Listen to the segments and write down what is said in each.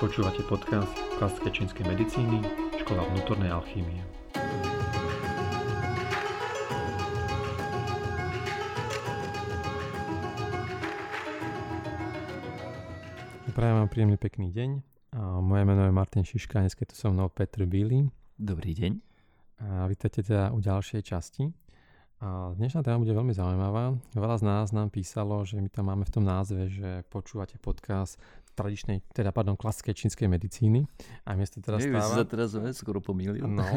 Počúvate podcast klasické čínskej medicíny, škola vnútornej alchýmie. Prajem vám príjemný pekný deň. A moje meno je Martin Šiška, dnes je tu so mnou Petr Bílý. Dobrý deň. A vítajte teda u ďalšej časti. A dnešná téma bude veľmi zaujímavá. Veľa z nás nám písalo, že my tam máme v tom názve, že počúvate podcast tradičnej, teda pardon, klasickej čínskej medicíny. A miesto teraz stáva... sa teraz skoro pomýlil. No.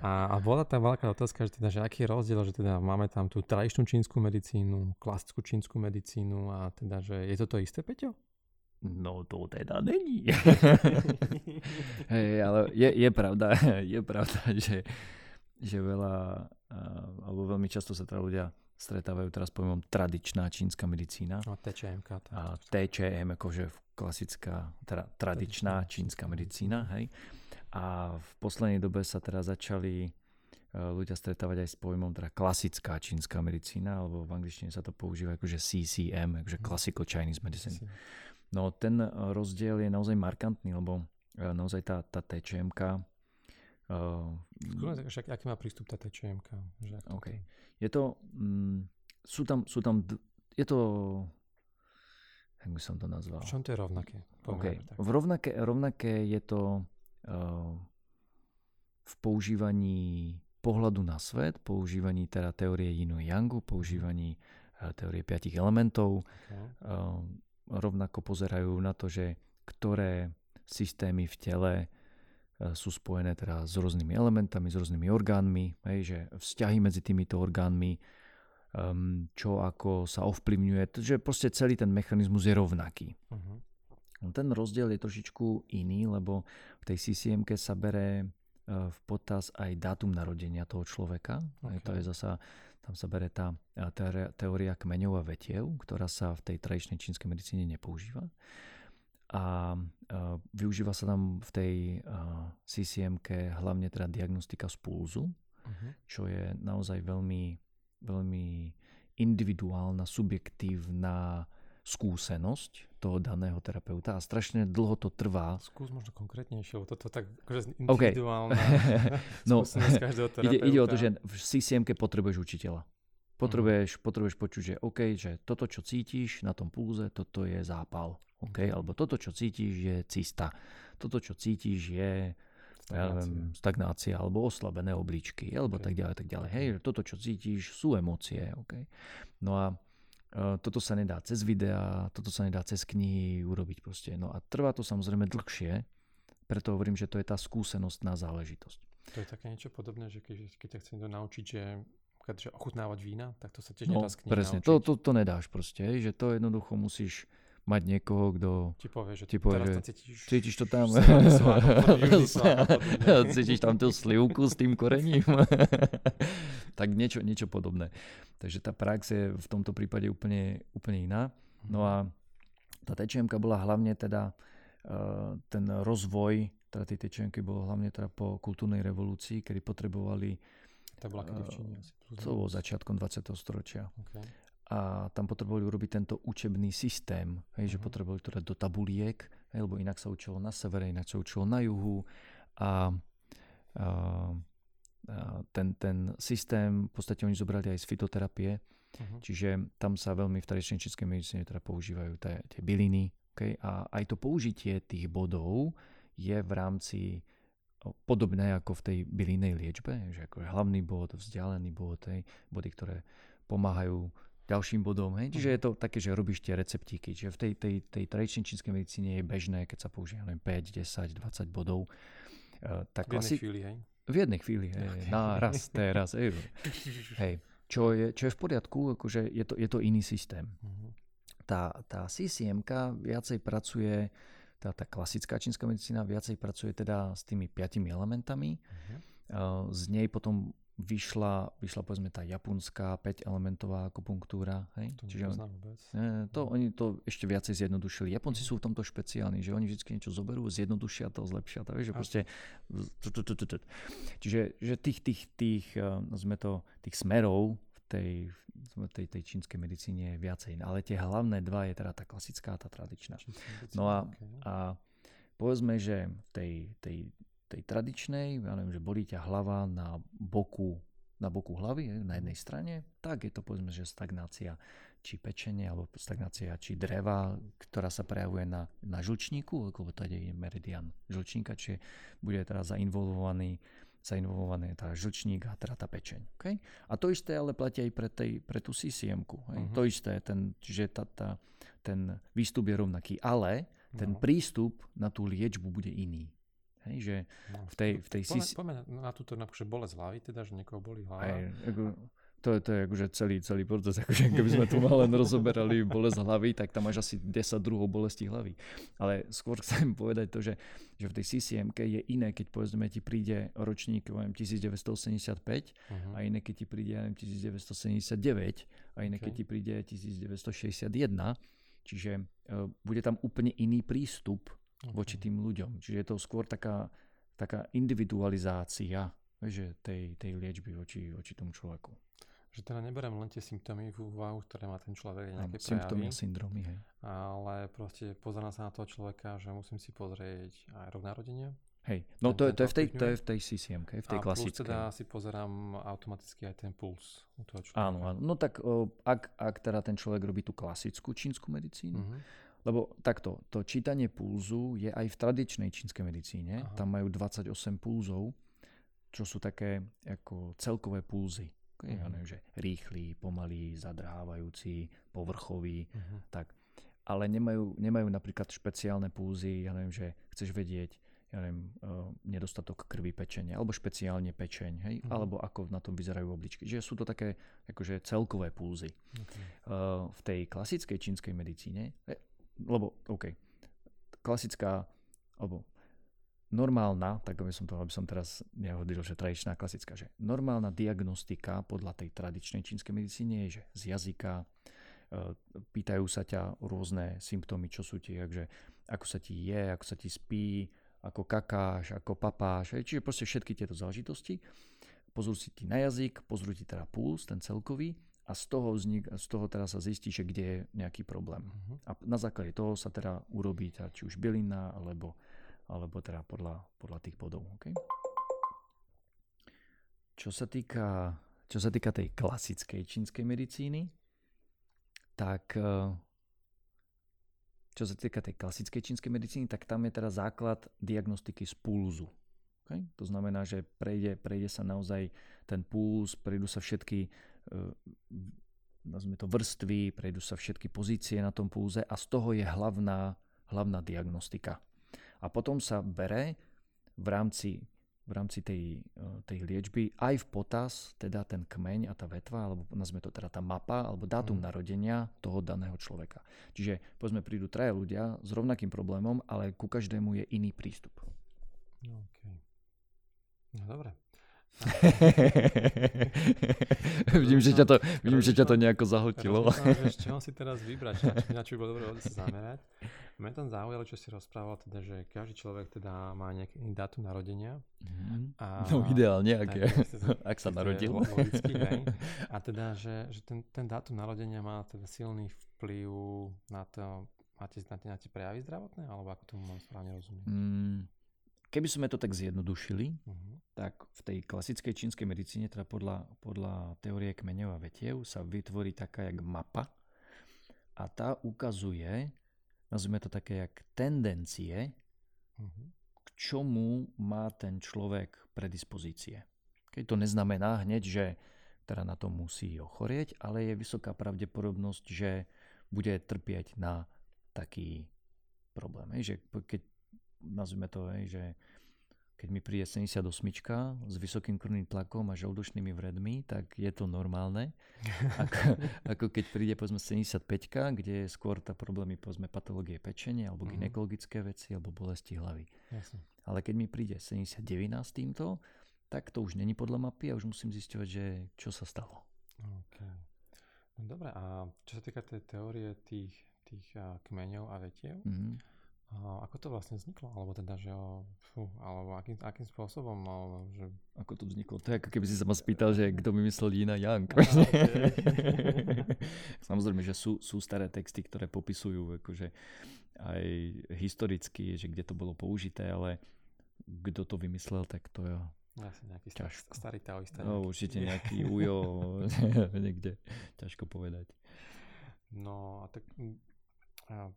A, a bola tam veľká otázka, že, teda, že aký je rozdiel, že teda máme tam tú tradičnú čínsku medicínu, klasickú čínsku medicínu a teda, že je to to isté, Peťo? No to teda není. hey, ale je, je pravda, je pravda, že, že veľa, alebo veľmi často sa teda ľudia stretávajú teraz pojmom tradičná čínska medicína. A TČM. A TČM, akože klasická, teda tradičná čínska medicína. Hej. A v poslednej dobe sa teda začali e, ľudia stretávať aj s pojmom teda klasická čínska medicína, alebo v angličtine sa to používa akože CCM, akože mhm. Classical Chinese Medicine. No ten rozdiel je naozaj markantný, lebo e, naozaj tá, tá TČMK Uh, aký má prístup tá TČMK? Že okay. Je to, mm, sú tam, sú tam, je to, jak by som to nazval? V čom to je rovnaké? okay. V rovnaké, rovnaké je to uh, v používaní pohľadu na svet, používaní teda teórie Yinu Yangu, používaní uh, teórie piatich elementov. Okay. Uh, rovnako pozerajú na to, že ktoré systémy v tele sú spojené teda s rôznymi elementami, s rôznymi orgánmi, hej, že vzťahy medzi týmito orgánmi, um, čo ako sa ovplyvňuje, že proste celý ten mechanizmus je rovnaký. Uh-huh. Ten rozdiel je trošičku iný, lebo v tej ccm sa bere uh, v potaz aj dátum narodenia toho človeka. Okay. To je zasa, tam sa bere tá teória kmeňov a vetiev, ktorá sa v tej tradičnej čínskej medicíne nepoužíva a využíva sa tam v tej ccm hlavne teda diagnostika z pulzu, uh-huh. čo je naozaj veľmi, veľmi individuálna, subjektívna skúsenosť toho daného terapeuta a strašne dlho to trvá. Skús možno konkrétnejšie, lebo toto tak akože individuálna okay. no, každého terapeuta. Ide, ide o to, že v ccm potrebuješ učiteľa. Potrebuješ, uh-huh. potrebuješ počuť, že OK, že toto, čo cítiš na tom pulze, toto je zápal. Okay? Alebo toto, čo cítiš, je cista. Toto, čo cítiš, je stagnácia, ja stagnácia alebo oslabené obličky, alebo okay. tak ďalej, tak ďalej. Hej, toto, čo cítiš, sú emócie. Okay? No a uh, toto sa nedá cez videá, toto sa nedá cez knihy urobiť proste. No a trvá to samozrejme dlhšie, preto hovorím, že to je tá skúsenostná záležitosť. To je také niečo podobné, že keď, keď ťa chcem to naučiť, že že ochutnávať vína, tak to sa tiež no, nedá z presne, to, to, to nedáš proste, že to jednoducho musíš mať niekoho, kto ti povie, že, ti povie, že cítiš, cítiš to tam. cítiš tam tú slivku s tým korením. tak niečo, niečo podobné. Takže tá prax je v tomto prípade úplne, úplne iná. No a tá tečemka bola hlavne teda uh, ten rozvoj teda tej tečemky bol hlavne teda po kultúrnej revolúcii, kedy potrebovali to bola kedy v Číne asi? To bolo začiatkom 20. storočia. Okay a tam potrebovali urobiť tento učebný systém, hej, uh-huh. že mhm. potrebovali to dať do tabuliek, hej, lebo inak sa učilo na severe, inak sa učilo na juhu a, a, a ten, ten systém v podstate oni zobrali aj z fitoterapie, uh-huh. čiže tam sa veľmi v tradičnej čínskej medicíne teda používajú tie, tie byliny okay, a aj to použitie tých bodov je v rámci podobné ako v tej bylinej liečbe, že ako hlavný bod, vzdialený bod, hej, body, ktoré pomáhajú ďalším bodom. Hej? Čiže mhm. je to také, že robíš tie receptíky. Čiže v tej, tej, tej tradičnej čínskej medicíne je bežné, keď sa použije neviem, 5, 10, 20 bodov. Uh, tak v jednej chvíli, hej? V jednej chvíli, hej. Okay. Náraz, teraz, hej. hej. Čo je, čo je v poriadku, akože je to, je to iný systém. Uh-huh. Tá, tá ccm viacej pracuje, tá, tá klasická čínska medicína viacej pracuje teda s tými piatimi elementami. Uh-huh. Uh, z nej potom vyšla, vyšla povedzme tá japonská 5 elementová akupunktúra. Hej? To Čiže on, vôbec. Ne, to, oni to ešte viacej zjednodušili. Japonci sú v tomto špeciálni, že oni vždy niečo zoberú, zjednodušia to, zlepšia to. Vieš, že proste, čiže že tých, tých, tých, sme to, tých smerov tej, tej, tej čínskej medicíne je viacej. Ale tie hlavné dva je teda tá klasická a tá tradičná. No a, a povedzme, že v tej, tej, tej tradičnej, ja neviem, že bolí ťa hlava na boku, na boku hlavy, na jednej strane, tak je to povedzme, že stagnácia či pečenie, alebo stagnácia či dreva, ktorá sa prejavuje na, na žlčníku, lebo to je meridian žlčníka, čiže bude teraz zainvolvovaný zainvolvovaný tá žlčník a teda tá pečeň. Okay? A to isté ale platí aj pre, tej, pre tú CCM-ku. Uh-huh. To isté, ten, čiže tá, tá, ten výstup je rovnaký, ale ten no. prístup na tú liečbu bude iný. Hej, že no, v tej, v tej poďme, poďme na túto napríklad bolesť hlavy, teda, že niekoho boli hlava. Aj, ako, to, to je akože celý, celý proces, akože keby sme tu len rozoberali bolesť hlavy, tak tam máš asi 10 druhov bolesti hlavy. Ale skôr chcem povedať to, že, že v tej CCM je iné, keď povedzme ti príde ročník poviem, 1985 uh-huh. a iné, keď ti príde ja 1979 a iné, okay. keď ti príde 1961. Čiže uh, bude tam úplne iný prístup okay. voči tým ľuďom. Čiže je to skôr taká, taká individualizácia že tej, tej liečby voči, voči tomu človeku. Že teda neberiem len tie symptómy v úvahu, ktoré má ten človek, nejaké Áno, symptómy a syndromy, hej. Ale proste pozerám sa na toho človeka, že musím si pozrieť aj rok narodenia. Hej, no to je, to, je v tej, to je v tej CCM, v tej a klasickej. A teda si pozerám automaticky aj ten puls u toho človeka. Áno, áno. No tak ak, ak teda ten človek robí tú klasickú čínsku medicínu, uh-huh. lebo takto, to čítanie pulzu je aj v tradičnej čínskej medicíne. Aha. Tam majú 28 pulzov, čo sú také ako celkové pulzy. Ja neviem, že rýchly, pomalý, zadrhávajúci, povrchový, uh-huh. tak. Ale nemajú, nemajú napríklad špeciálne púzy, ja neviem, že chceš vedieť, ja neviem, uh, nedostatok krvi pečenia, alebo špeciálne pečeň, hej, uh-huh. alebo ako na tom vyzerajú obličky. Čiže sú to také akože celkové púzy. Okay. Uh, v tej klasickej čínskej medicíne, eh, lebo, OK, klasická, alebo normálna, tak aby som to, aby som teraz nehodil, že tradičná, klasická, že normálna diagnostika podľa tej tradičnej čínskej medicíny je, že z jazyka, e, pýtajú sa ťa rôzne symptómy, čo sú ti, takže ako sa ti je, ako sa ti spí, ako kakáš, ako papáš, čiže proste všetky tieto záležitosti. Pozrú si ti na jazyk, pozrú ti teda puls, ten celkový a z toho, vznik, z toho teda sa zistí, že kde je nejaký problém. Uh-huh. A na základe toho sa teda urobí tá, či už bylina, alebo alebo teda podľa, podľa tých bodov. Okay? Čo sa týka, čo sa týka tej klasickej čínskej medicíny, tak eh, čo sa týka tej klasickej čínskej medicíny, tak tam je teda základ diagnostiky z pulzu. Okay? To znamená, že prejde, prejde sa naozaj ten puls, prejdú sa všetky eh, nazvime to vrstvy, prejdú sa všetky pozície na tom pulze a z toho je hlavná, hlavná diagnostika. A potom sa bere v rámci, v rámci tej, e, tej liečby aj v potaz, teda ten kmeň a tá vetva, alebo nazme to teda tá mapa, alebo dátum mm. narodenia toho daného človeka. Čiže povedzme prídu traja ľudia s rovnakým problémom, ale ku každému je iný prístup. Okay. No dobre. vidím, že ťa to, vidím, že ťa to nejako zahltilo. Čo mám si teraz vybrať, na čo by bolo dobre sa zamerať. Mňa tam zaujalo, čo si rozprával, teda, že každý človek teda má nejaký dátum narodenia. Mm-hmm. A, no ideálne, ak, je, ak sa narodil. Logicky. A teda, že, že ten, ten dátum narodenia má teda silný vplyv na to, máte na tie, na tie prejavy zdravotné, alebo ako tomu mám správne rozumieť? Mm, keby sme to tak zjednodušili, uh-huh. tak v tej klasickej čínskej medicíne, teda podľa, podľa teórie kmeňov a vetiev, sa vytvorí taká jak mapa a tá ukazuje nazvime to také jak tendencie, uh-huh. k čomu má ten človek predispozície. Keď to neznamená hneď, že teda na to musí ochorieť, ale je vysoká pravdepodobnosť, že bude trpieť na taký problém. Že keď nazvime to, hej, že keď mi príde 78 s vysokým krvným tlakom a žaldučnými vredmi, tak je to normálne. Ako, ako keď príde povedzme 75 kde je skôr tá problémy povedzme patológie pečenia alebo mm-hmm. ginekologické veci alebo bolesti hlavy. Jasne. Ale keď mi príde 79 s týmto, tak to už není podľa mapy a už musím zisťovať, že čo sa stalo. Okay. No dobre, a čo sa týka tej teórie tých, tých kmeňov a vetiev, mm-hmm ako to vlastne vzniklo? Alebo teda, že fú, alebo akým, akým spôsobom? Alebo, že... Ako to vzniklo? To je ako keby si sa ma spýtal, že kto vymyslel Jina Young. Samozrejme, že sú, sú staré texty, ktoré popisujú akože aj historicky, že kde to bolo použité, ale kto to vymyslel, tak to je asi nejaký ťažko. starý taoista. No, určite nejaký ujo niekde. Ťažko povedať. No a tak a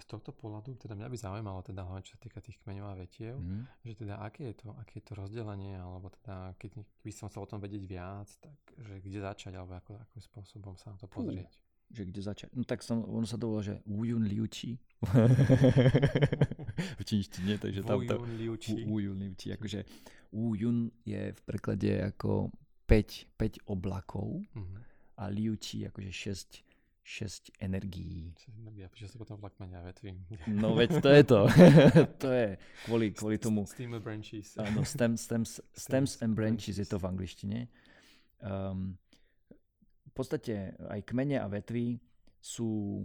z tohto pohľadu teda mňa by zaujímalo teda hlavne čo sa týka tých kmeňov a vetiev, mm. že teda aké je, to, aké je to rozdelenie, alebo teda keď by som chcel o tom vedieť viac, tak že kde začať, alebo ako, akým spôsobom sa na to pozrieť. Uh že kde začať. No tak som, ono sa to volá, že Wujun Liuči. v čínštine, takže tam to... Wujun Liuči. Akože Wujun je v preklade ako 5, 5 oblakov uh-huh. a Liuči akože 6 6 energií. 6 energií, a sa potom vlak menia vetvy. No veď to je to. to je kvôli, kvôli tomu. Stem branches. Áno, stem, stems, stems and branches je to v angličtine. Um, v podstate aj kmene a vetvy sú,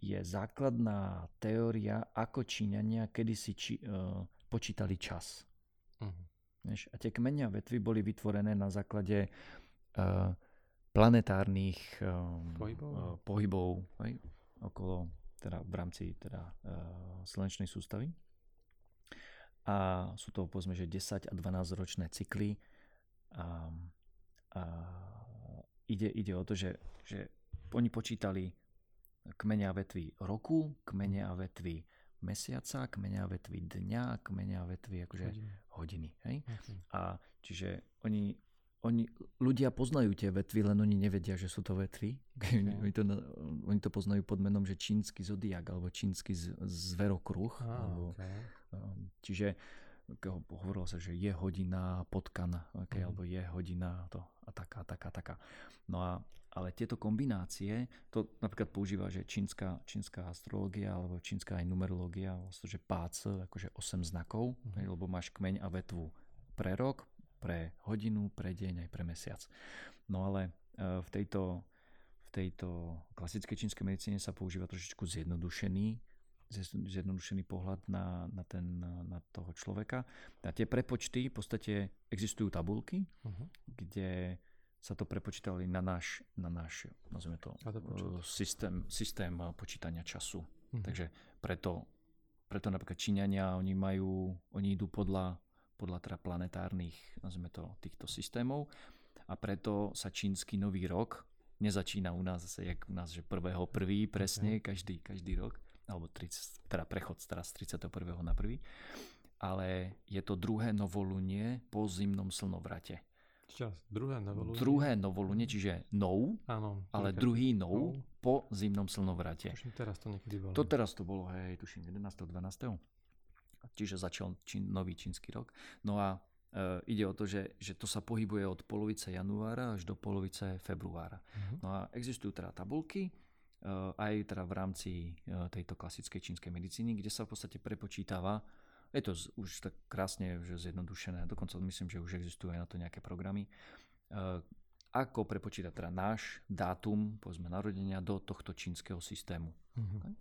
je základná teória, ako Číňania kedysi či, uh, počítali čas. Uh-huh. a tie kmene a vetvy boli vytvorené na základe uh, planetárnych um, pohybov, uh, pohybov aj, okolo, teda v rámci teda, uh, slnečnej sústavy. A sú to povedzme, že 10 a 12 ročné cykly. A, a ide, ide o to, že, že oni počítali kmene a vetvy roku, kmene a vetvy mesiaca, kmene a vetvy dňa, kmene a vetvy akože hodiny. hodiny hej? Okay. A čiže oni, oni, ľudia poznajú tie vetvy, len oni nevedia, že sú to vetvy. Okay. oni, to, oni to poznajú pod menom, že čínsky zodiak alebo čínsky zverokruh. Ah, alebo, okay. Um, čiže hovorilo sa, že je hodina potkan, okay, mm. alebo je hodina to a taká, taká, taká. No a, ale tieto kombinácie, to napríklad používa, že čínska, čínska astrológia alebo čínska aj numerológia, vlastne, že pác, akože 8 znakov, mm. lebo máš kmeň a vetvu pre rok, pre hodinu, pre deň aj pre mesiac. No ale e, v tejto, v tejto klasickej čínskej medicíne sa používa trošičku zjednodušený zjednodušený pohľad na, na, ten, na toho človeka. A tie prepočty, v podstate existujú tabulky, uh-huh. kde sa to prepočítali na náš, na náš nazvime to, uh, systém, systém počítania času. Uh-huh. Takže preto, preto napríklad Číňania, oni majú, oni idú podľa, podľa teda planetárnych, nazvime to, týchto systémov a preto sa čínsky nový rok nezačína u nás zase, jak u nás, že prvého prvý presne, okay. každý, každý rok, alebo 30, teda prechod teraz z 31. na 1. Ale je to druhé novolunie po zimnom slnovrate. Čas, druhé novolunie? Druhé novolunie, čiže nou, Áno, ale druhý nou, nou po zimnom slnovrate. Tuším, teraz to niekedy bolo. To teraz to bolo, hej, tuším, 11. 12. Čiže začal čín, nový čínsky rok. No a e, ide o to, že, že to sa pohybuje od polovice januára až do polovice februára. Uh-huh. No a existujú teda tabulky, Eh, aj teda v rámci eh, tejto klasickej čínskej medicíny, kde sa v podstate prepočítava, je to už tak krásne že zjednodušené, dokonca myslím, že už existujú aj na to nejaké programy, eh, ako prepočítať teda náš dátum, povedzme narodenia do tohto čínskeho systému. Mm-hmm. Okay?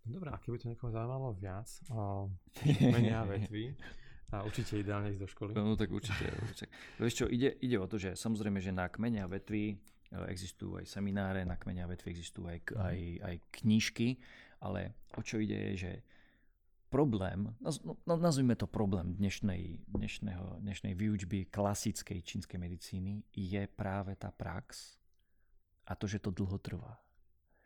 Dobre, a keby to niekoho zaujímalo viac o menia vetví, a určite ideálne ísť do školy. No tak určite. určite. Vieš čo, ide, ide o to, že samozrejme, že na kmene a vetví Eh, existujú aj semináre, na kmeňa vetvi existujú aj, mhm. aj, aj knížky, ale o čo ide je, že problém, no, no, nazvime to problém dnešnej, dnešného, dnešnej výučby klasickej čínskej medicíny je práve tá prax a to, že to dlho trvá.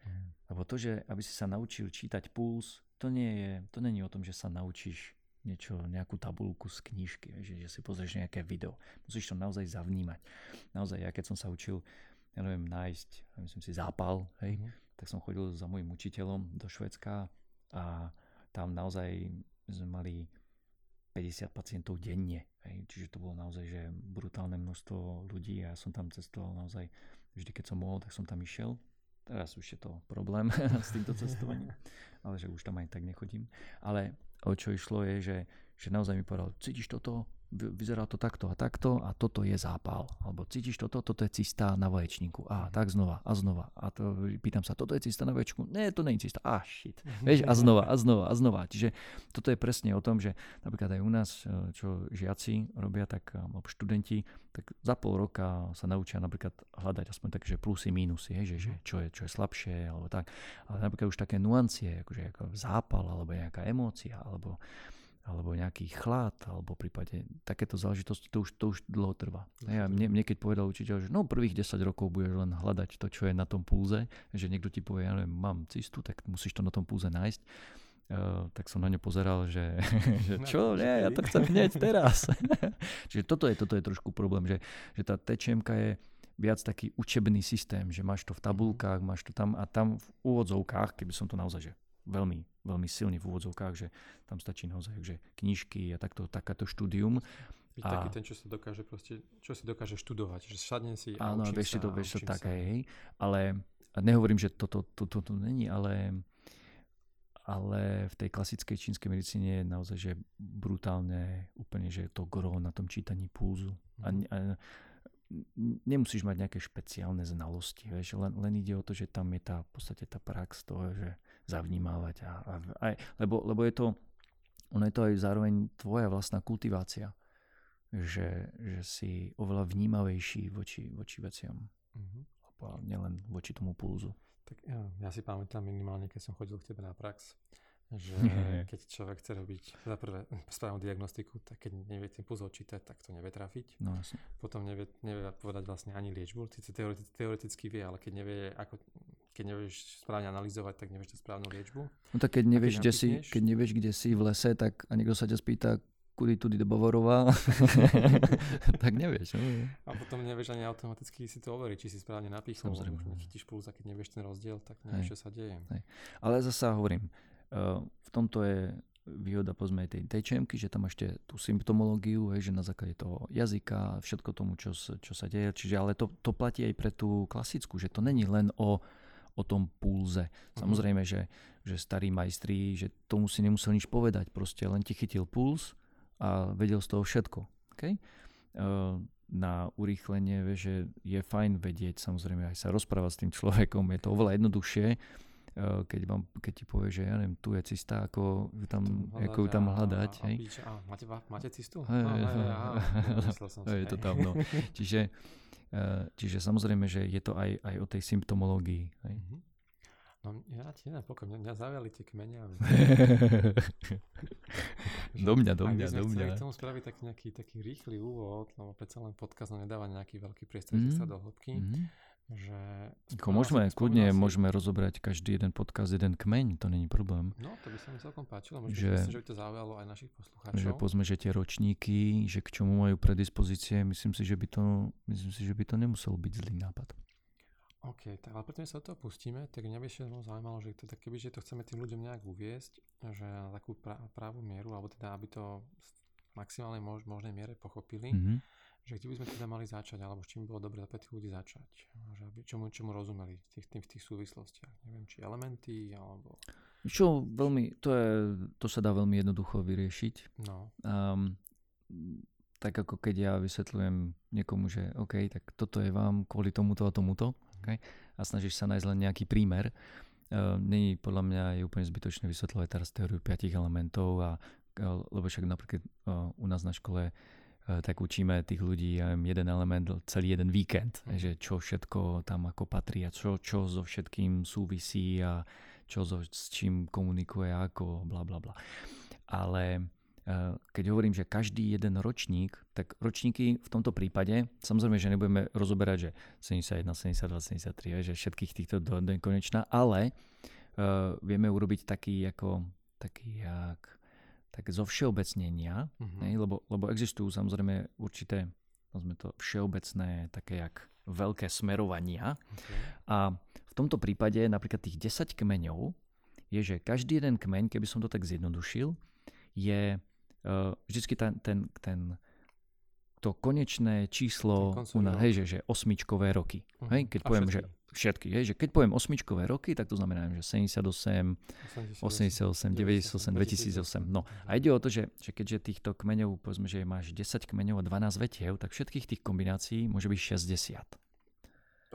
Mm. Lebo to, že aby si sa naučil čítať puls, to nie je, to není o tom, že sa naučíš niečo, nejakú tabulku z knižky, že, že si pozrieš nejaké video. Musíš to naozaj zavnímať. Naozaj, ja keď som sa učil ja neviem, nájsť, myslím si, zápal, hej, mm-hmm. tak som chodil za môjim učiteľom do Švedska a tam naozaj sme mali 50 pacientov denne. Hej. Čiže to bolo naozaj že brutálne množstvo ľudí a ja som tam cestoval naozaj vždy, keď som mohol, tak som tam išiel. Teraz už je to problém s týmto cestovaním, ale že už tam aj tak nechodím. Ale o čo išlo je, že, že naozaj mi povedal, cítiš toto? vyzerá to takto a takto a toto je zápal. Alebo cítiš toto, toto je cista na vaječníku. A tak znova a znova. A to pýtam sa, toto je cista na vaječníku? Nie, to je cista. A shit. Vieš, a znova a znova a znova. Čiže toto je presne o tom, že napríklad aj u nás, čo žiaci robia, tak, alebo študenti, tak za pol roka sa naučia napríklad hľadať aspoň také, že plusy, mínusy, že, že čo, je, čo je slabšie, alebo tak. Ale napríklad už také nuancie, akože akože ako zápal, alebo nejaká emócia, alebo, alebo nejaký chlad, alebo prípade takéto záležitosti, to už, to už dlho trvá. Ja, mne, mne keď povedal učiteľ, že no prvých 10 rokov budeš len hľadať to, čo je na tom pulze, že niekto ti povie, ja neviem, mám cistu, tak musíš to na tom pulze nájsť. Uh, tak som na ňo pozeral, že, že čo, nie, ja to chcem hneď teraz. Čiže toto je, toto je trošku problém, že, že tá tečemka je viac taký učebný systém, že máš to v tabulkách, máš to tam a tam v úvodzovkách, keby som to naozaj že veľmi, veľmi silný v úvodzovkách, že tam stačí naozaj že knižky a takto, takáto štúdium. Byť a, taký ten, čo sa dokáže proste, čo si dokáže študovať, že sadne si a áno, vieš si to, vieš to tak, hej, ale nehovorím, že toto to, to, to, to není, ale ale v tej klasickej čínskej medicíne je naozaj že brutálne úplne, že to gro na tom čítaní pulzu. A, mhm. a nemusíš mať nejaké špeciálne znalosti, vieš, len, len ide o to, že tam je tá, v podstate tá prax toho, že zavnímávať a, a aj, lebo, lebo je to, ono je to aj zároveň tvoja vlastná kultivácia, že, že si oveľa vnímavejší voči, voči veciam. Mm-hmm. Nielen voči tomu pulzu. Tak ja, ja si pamätám minimálne, keď som chodil k tebe na prax, že keď človek chce robiť za prvé správnu diagnostiku, tak keď nevie ten puls odčítať, tak to nevie trafiť. No, jasne. Potom nevie, nevie povedať vlastne ani liečbu, síce teoreticky, teoreticky vie, ale keď nevie, ako, keď nevieš správne analyzovať, tak nevieš tú správnu liečbu. No tak keď nevieš, keď kde si, keď nevieš, kde si v lese, tak a niekto sa ťa spýta, kudy tudy do Bavorova, tak nevieš. No. A potom nevieš ani automaticky si to overiť, či si správne napíchol. Samozrejme. Nechytíš puls a keď nevieš ten rozdiel, tak nevieš, čo sa deje. Hej. Ale zase hovorím, v tomto je výhoda pozme tej TČMky, že tam ešte tú symptomológiu, hej, že na základe toho jazyka, všetko tomu, čo, čo sa deje. Čiže ale to, to platí aj pre tú klasickú, že to není len o, o tom pulze. Mhm. Samozrejme, že, že starí majstri, že tomu si nemusel nič povedať, proste len ti chytil puls a vedel z toho všetko. Okay? Na urýchlenie, že je fajn vedieť, samozrejme aj sa rozprávať s tým človekom, je to oveľa jednoduchšie, Eh, keď, vám, keď ti povie, že ja neviem, tu je cista, ako ju tam, hľadať, ako ju tam hľadať. A, hej. A, a, máte, máte cistu? Je to tam, no. čiže, eh, čiže samozrejme, že je to aj, aj o tej symptomológii. Hej. Mm-hmm. No ja ti pokoj, mňa, mňa zaujali tie kmene. do mňa, do mňa, do mňa. Chcem spraviť taký nejaký taký rýchly úvod, lebo predsa len podcast no nedáva nejaký veľký priestor mm-hmm. sa do hĺbky. Mm-hmm že... Ako môžeme, kľudne si... môžeme rozobrať každý jeden podcast, jeden kmeň, to není problém. No, to by sa mi celkom páčilo, možno, že, myslím, že by to zaujalo aj našich poslucháčov. Že povedzme, že tie ročníky, že k čomu majú predispozície, myslím si, že by to, myslím si, že by to nemusel byť zlý nápad. OK, tak ale preto sa do toho pustíme, tak mňa by ešte zaujímalo, že teda kebyže to chceme tým ľuďom nejak uviesť, že na takú pravú mieru, alebo teda aby to v maximálnej mož, možnej miere pochopili, mm-hmm že kde by sme teda mali začať, alebo s čím by bolo dobre pre tých ľudí začať. Že aby čomu, čomu rozumeli v tých, v tých súvislostiach. Neviem, či elementy, alebo... Čo veľmi, to, je, to sa dá veľmi jednoducho vyriešiť. No. Um, tak ako keď ja vysvetľujem niekomu, že OK, tak toto je vám kvôli tomuto a tomuto, okay? a snažíš sa nájsť len nejaký prímer, uh, není podľa mňa je úplne zbytočné vysvetľovať teraz teóriu piatich elementov, a, lebo však napríklad uh, u nás na škole tak učíme tých ľudí jeden element celý jeden víkend, mm. že čo všetko tam ako patrí a čo, čo so všetkým súvisí a čo so, s čím komunikuje ako bla bla bla. Ale eh, keď hovorím, že každý jeden ročník, tak ročníky v tomto prípade, samozrejme, že nebudeme rozoberať, že 71, 72, 73, že všetkých týchto do konečná, ale uh, vieme urobiť taký ako taký jak tak zo všeobecnenia, uh-huh. ne, lebo, lebo existujú samozrejme určité nazme to všeobecné také jak veľké smerovania. Okay. A v tomto prípade napríklad tých 10 kmeňov je, že každý jeden kmeň, keby som to tak zjednodušil, je uh, vždycky ten, ten, ten to konečné číslo, u nás, hej, že, že osmičkové roky. Uh-huh. Hej, keď A poviem, všetky. že všetky. Hej, že keď poviem osmičkové roky, tak to znamená, že 78, 88, 98, 2008. No a ide o to, že, že keďže týchto kmeňov, povedzme, že máš 10 kmeňov a 12 vetiev, tak všetkých tých kombinácií môže byť 60.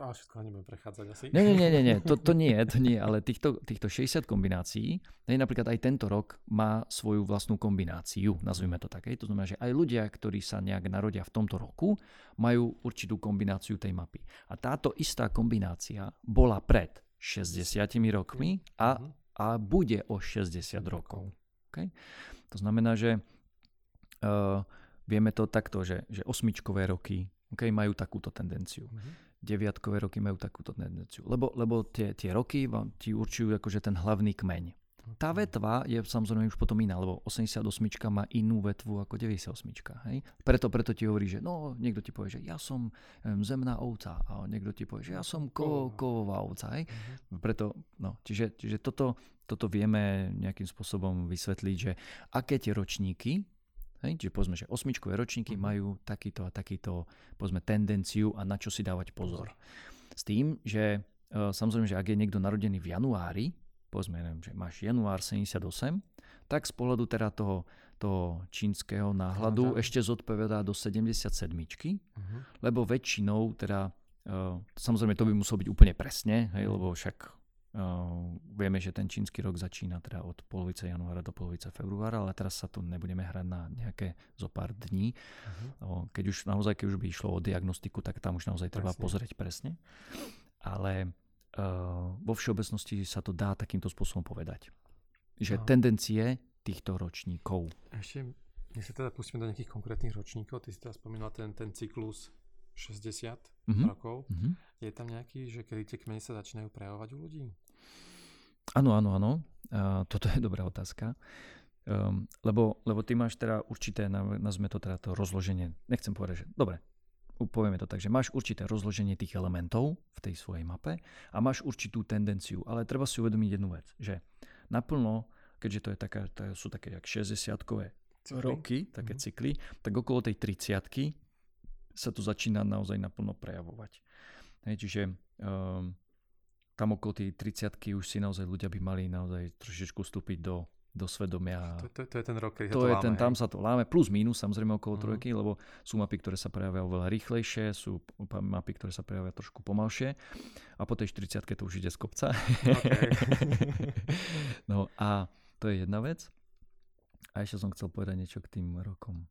A všetko nebudem prechádzať asi. Nie, nie, nie, nie, to, to nie, to nie, ale týchto, týchto 60 kombinácií, napríklad aj tento rok má svoju vlastnú kombináciu, nazvime to tak. Hej. To znamená, že aj ľudia, ktorí sa nejak narodia v tomto roku, majú určitú kombináciu tej mapy. A táto istá kombinácia bola pred 60 rokmi a a bude o 60 rokov. Okay? To znamená, že uh, vieme to takto, že, že osmičkové roky okay, majú takúto tendenciu. Mm-hmm deviatkové roky majú takúto tendenciu. Lebo, lebo tie, tie roky vám ti určujú akože ten hlavný kmeň. Tá vetva je samozrejme už potom iná, lebo 88 má inú vetvu ako 98. Hej? Preto, preto ti hovorí, že no, niekto ti povie, že ja som zemná ovca a niekto ti povie, že ja som ko, kovová ovca. Hej? Uh-huh. Preto, no, čiže, čiže toto, toto vieme nejakým spôsobom vysvetliť, že aké tie ročníky Hej? Čiže povedzme, že osmičkové ročníky uh-huh. majú takýto a takýto povedzme, tendenciu a na čo si dávať pozor. S tým, že uh, samozrejme, že ak je niekto narodený v januári, povedzme, neviem, že máš január 78, tak z pohľadu teda toho, toho čínskeho náhľadu uh-huh. ešte zodpovedá do 77, uh-huh. lebo väčšinou teda Uh, samozrejme, to by muselo byť úplne presne, hej, lebo však Uh, vieme, že ten čínsky rok začína teda od polovice januára do polovice februára, ale teraz sa tu nebudeme hrať na nejaké zo pár dní. Uh-huh. Uh, keď už naozaj, keď už by išlo o diagnostiku, tak tam už naozaj treba presne. pozrieť presne. Ale uh, vo všeobecnosti sa to dá takýmto spôsobom povedať. Že uh-huh. tendencie týchto ročníkov. Ešte, nech sa teda pustíme do nejakých konkrétnych ročníkov. Ty si teraz spomínal ten, ten cyklus 60 mm-hmm. rokov. Mm-hmm. Je tam nejaký, že kedy tie kmene sa začínajú prejavovať u ľudí? Áno, áno, áno. Toto je dobrá otázka. Um, lebo, lebo ty máš teda určité, nazvime to teda to rozloženie, nechcem povedať, že dobre, povieme to tak, že máš určité rozloženie tých elementov v tej svojej mape a máš určitú tendenciu, ale treba si uvedomiť jednu vec, že naplno, keďže to, je taká, to sú také jak 60-kové roky, také mm-hmm. cykly, tak okolo tej 30 sa to začína naozaj naplno prejavovať. Hej, čiže um, tam okolo tej 30 už si naozaj ľudia by mali naozaj trošičku vstúpiť do, do svedomia. To, to, to je ten rok, keď to, to je láme, ten, tam sa to láme, plus minus samozrejme okolo uh-huh. trojky, lebo sú mapy, ktoré sa prejavia oveľa rýchlejšie, sú mapy, ktoré sa prejavia trošku pomalšie a po tej 40 to už ide z kopca. Okay. no a to je jedna vec. A ešte som chcel povedať niečo k tým rokom,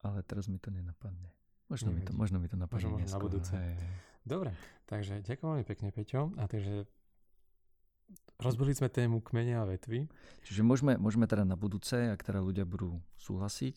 ale teraz mi to nenapadne. Možno, mi to, možno mi to napadne možno, na budúce. Hej. Dobre, takže ďakujem veľmi pekne, Peťo. A takže rozbili sme tému kmene a vetvy. Čiže môžeme, môžeme teda na budúce, ak teda ľudia budú súhlasiť,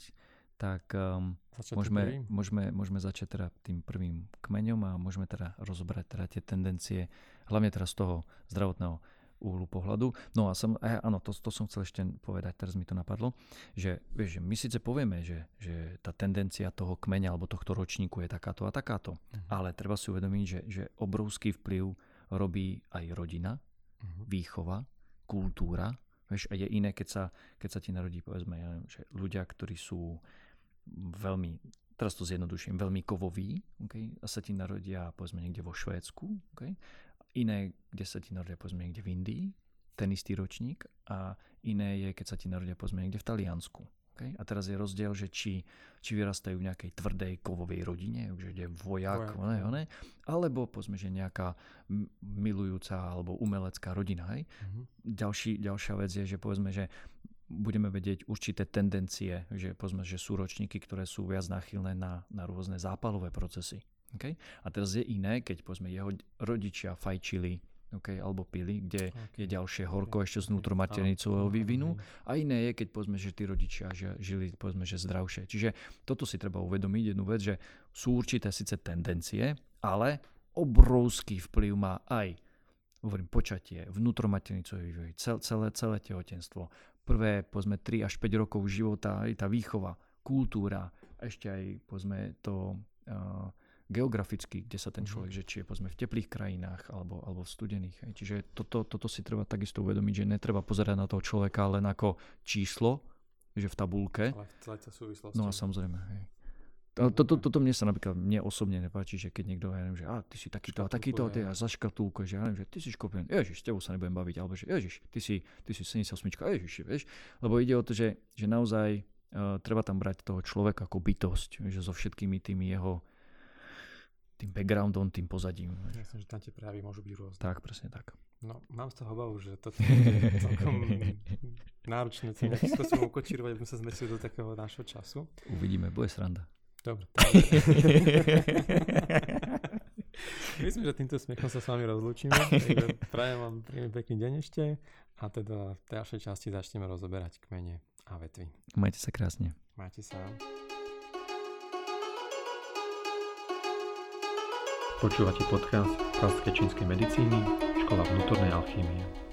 tak um, môžeme, môžeme, môžeme začať teda tým prvým kmeňom a môžeme teda rozobrať teda tie tendencie, hlavne teraz z toho zdravotného uhlu pohľadu. No a som, a áno, to, to som chcel ešte povedať, teraz mi to napadlo, že, vieš, že my síce povieme, že, že tá tendencia toho kmeňa alebo tohto ročníku je takáto a takáto, uh-huh. ale treba si uvedomiť, že, že obrovský vplyv robí aj rodina, uh-huh. výchova, kultúra. Vieš, a je iné, keď sa, keď sa ti narodí, povedzme, ja neviem, že ľudia, ktorí sú veľmi, teraz to zjednoduším, veľmi kovoví, okay, a sa ti narodia, povedzme, niekde vo Švédsku, okay, Iné, kde sa ti narodia povedzme niekde v Indii, ten istý ročník a iné je, keď sa ti narodia povedzme niekde v Taliansku. Okay? A teraz je rozdiel, že či, či vyrastajú v nejakej tvrdej kovovej rodine, že je vojak, vojak. Ne, ne, alebo povedzme, že nejaká milujúca alebo umelecká rodina. Hej? Mm-hmm. Ďalší, ďalšia vec je, že povedzme, že budeme vedieť určité tendencie, že povedzme, že sú ročníky, ktoré sú viac náchylné na, na rôzne zápalové procesy. Okay? A teraz je iné, keď povedzme jeho rodičia fajčili okay, alebo pili, kde okay. je ďalšie horko ešte z vnútromaternicového vývinu a iné je, keď povedzme, že tí rodičia žili povedzme, že zdravšie. Čiže toto si treba uvedomiť jednu vec, že sú určité síce tendencie, ale obrovský vplyv má aj hovorím, počatie, vnútromaternicový vývoj, cel, celé, celé tehotenstvo, prvé, povedzme, 3 až 5 rokov života, aj tá výchova, kultúra, ešte aj, povedzme, to uh, geograficky, kde sa ten mhm. človek, že či je povedzme v teplých krajinách alebo, alebo v studených. Hej. Čiže toto, toto si treba takisto uvedomiť, že netreba pozerať na toho človeka len ako číslo, že v tabulke. Ale. No a samozrejme. Hej. Toto, to, toto mne sa napríklad, mne osobne nepáči, že keď niekto, ja neviem, že a ty si takýto a takýto, ty a zaškatulko, že ja neviem, že ty si škorpión, ježiš, s tebou sa nebudem baviť, alebo že ježiš, ty si, ty si 78, ježiš, vieš, lebo ide o to, že, že naozaj uh, treba tam brať toho človeka ako bytosť, že so všetkými tými jeho tým backgroundom, tým pozadím. Myslím, že tam tie prejavy môžu byť rôzne. Tak, presne tak. No, mám z toho obavu, že toto je celkom náročné to nejakým spôsobom ukočírovať, aby sme sa zmestili do takého nášho času. Uvidíme, bude sranda. Dobre. Myslím, že týmto smiechom sa s vami rozlúčime. prajem vám príjemný pekný deň ešte a teda v ďalšej časti začneme rozoberať kmene a vetvy. Majte sa krásne. Majte sa. Počúvate podcast klasické čínskej medicíny, škola vnútornej alchýmie.